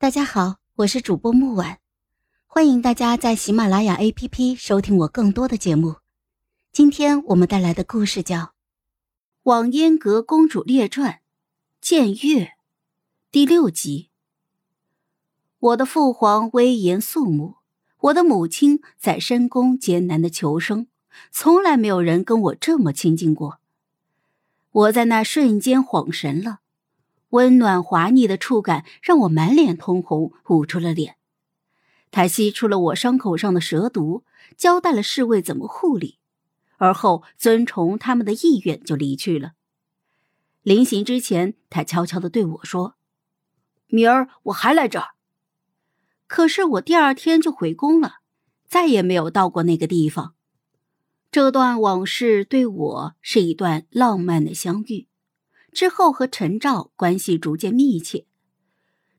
大家好，我是主播木婉，欢迎大家在喜马拉雅 APP 收听我更多的节目。今天我们带来的故事叫《网烟阁公主列传》剑月第六集。我的父皇威严肃穆，我的母亲在深宫艰难的求生，从来没有人跟我这么亲近过。我在那瞬间恍神了。温暖滑腻的触感让我满脸通红，捂住了脸。他吸出了我伤口上的蛇毒，交代了侍卫怎么护理，而后遵从他们的意愿就离去了。临行之前，他悄悄的对我说：“明儿我还来这儿。”可是我第二天就回宫了，再也没有到过那个地方。这段往事对我是一段浪漫的相遇。之后和陈照关系逐渐密切，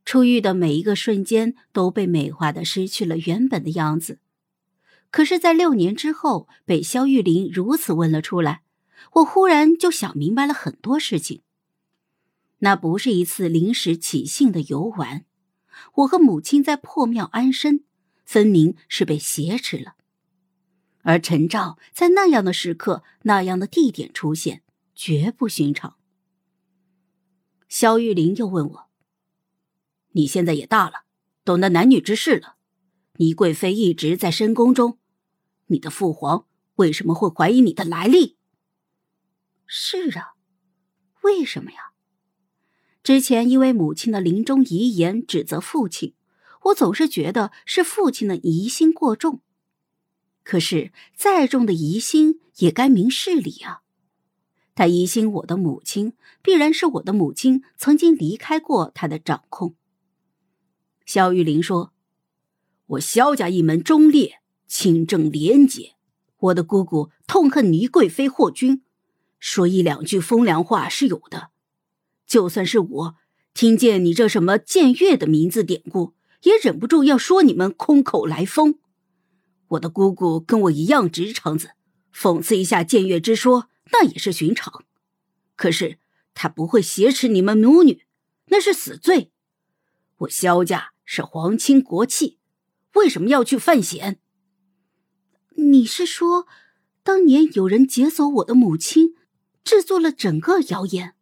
出狱的每一个瞬间都被美化的失去了原本的样子。可是，在六年之后被萧玉林如此问了出来，我忽然就想明白了很多事情。那不是一次临时起兴的游玩，我和母亲在破庙安身，分明是被挟持了。而陈照在那样的时刻、那样的地点出现，绝不寻常。萧玉林又问我：“你现在也大了，懂得男女之事了。倪贵妃一直在深宫中，你的父皇为什么会怀疑你的来历？”“是啊，为什么呀？之前因为母亲的临终遗言指责父亲，我总是觉得是父亲的疑心过重。可是再重的疑心也该明事理啊。”他疑心我的母亲，必然是我的母亲曾经离开过他的掌控。萧玉林说：“我萧家一门忠烈、清正廉洁，我的姑姑痛恨倪贵妃霍君，说一两句风凉话是有的。就算是我听见你这什么僭越的名字典故，也忍不住要说你们空口来风。我的姑姑跟我一样直肠子，讽刺一下僭越之说。”那也是寻常，可是他不会挟持你们母女，那是死罪。我萧家是皇亲国戚，为什么要去犯险？你是说，当年有人劫走我的母亲，制作了整个谣言？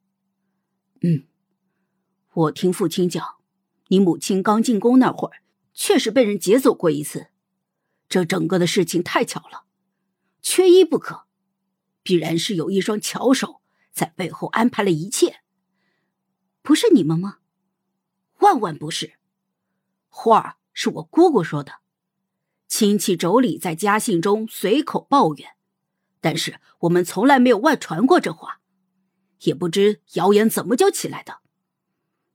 嗯，我听父亲讲，你母亲刚进宫那会儿，确实被人劫走过一次。这整个的事情太巧了，缺一不可。必然是有一双巧手在背后安排了一切，不是你们吗？万万不是，话是我姑姑说的，亲戚妯娌在家信中随口抱怨，但是我们从来没有外传过这话，也不知谣言怎么就起来的。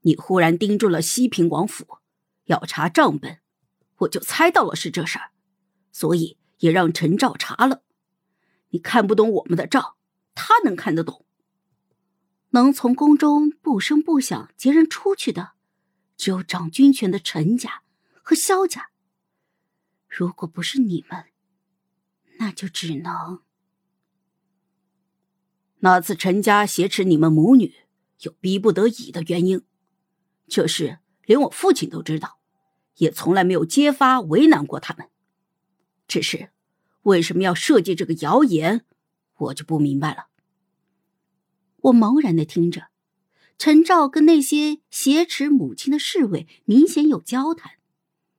你忽然盯住了西平王府，要查账本，我就猜到了是这事儿，所以也让陈照查了。你看不懂我们的账，他能看得懂。能从宫中不声不响劫人出去的，只有掌军权的陈家和萧家。如果不是你们，那就只能……那次陈家挟持你们母女，有逼不得已的原因，这事连我父亲都知道，也从来没有揭发为难过他们，只是。为什么要设计这个谣言？我就不明白了。我茫然的听着，陈照跟那些挟持母亲的侍卫明显有交谈，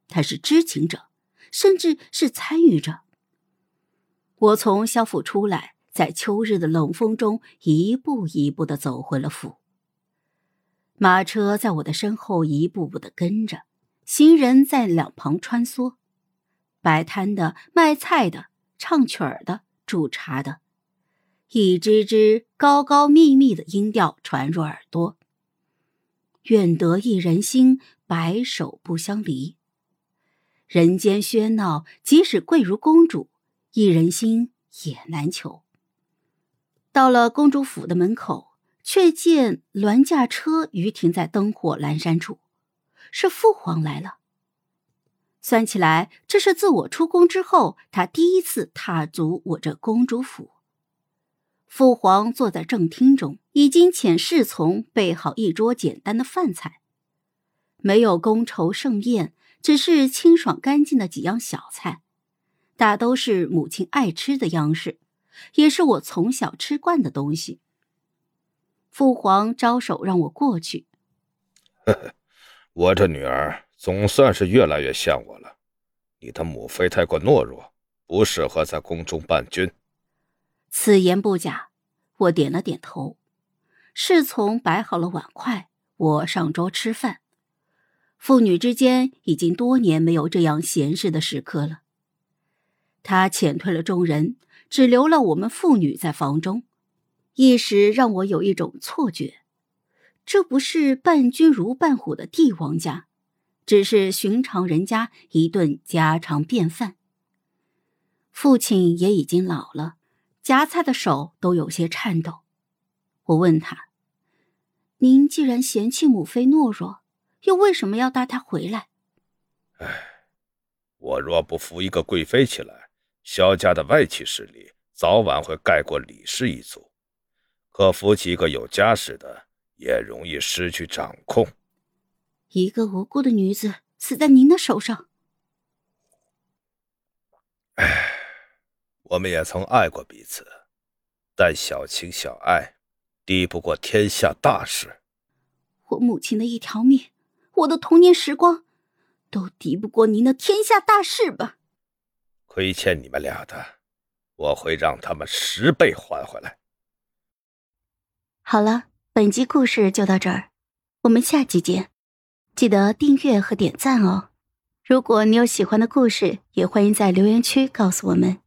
他是知情者，甚至是参与者。我从萧府出来，在秋日的冷风中一步一步的走回了府。马车在我的身后一步步的跟着，行人在两旁穿梭，摆摊的、卖菜的。唱曲儿的、煮茶的，一支支高高密密的音调传入耳朵。愿得一人心，白首不相离。人间喧闹，即使贵如公主，一人心也难求。到了公主府的门口，却见銮驾车于停在灯火阑珊处，是父皇来了。算起来，这是自我出宫之后，他第一次踏足我这公主府。父皇坐在正厅中，已经遣侍从备好一桌简单的饭菜。没有觥筹盛宴，只是清爽干净的几样小菜，大都是母亲爱吃的样式，也是我从小吃惯的东西。父皇招手让我过去。呵呵，我这女儿总算是越来越像我了。你的母妃太过懦弱，不适合在宫中伴君。此言不假，我点了点头。侍从摆好了碗筷，我上桌吃饭。父女之间已经多年没有这样闲适的时刻了。他遣退了众人，只留了我们父女在房中，一时让我有一种错觉：这不是伴君如伴虎的帝王家，只是寻常人家一顿家常便饭。父亲也已经老了，夹菜的手都有些颤抖。我问他：“您既然嫌弃母妃懦弱？”又为什么要带她回来？唉，我若不扶一个贵妃起来，萧家的外戚势力早晚会盖过李氏一族；可扶起一个有家室的，也容易失去掌控。一个无辜的女子死在您的手上。唉，我们也曾爱过彼此，但小情小爱，抵不过天下大事。我母亲的一条命。我的童年时光，都敌不过您的天下大事吧？亏欠你们俩的，我会让他们十倍还回来。好了，本集故事就到这儿，我们下集见，记得订阅和点赞哦。如果你有喜欢的故事，也欢迎在留言区告诉我们。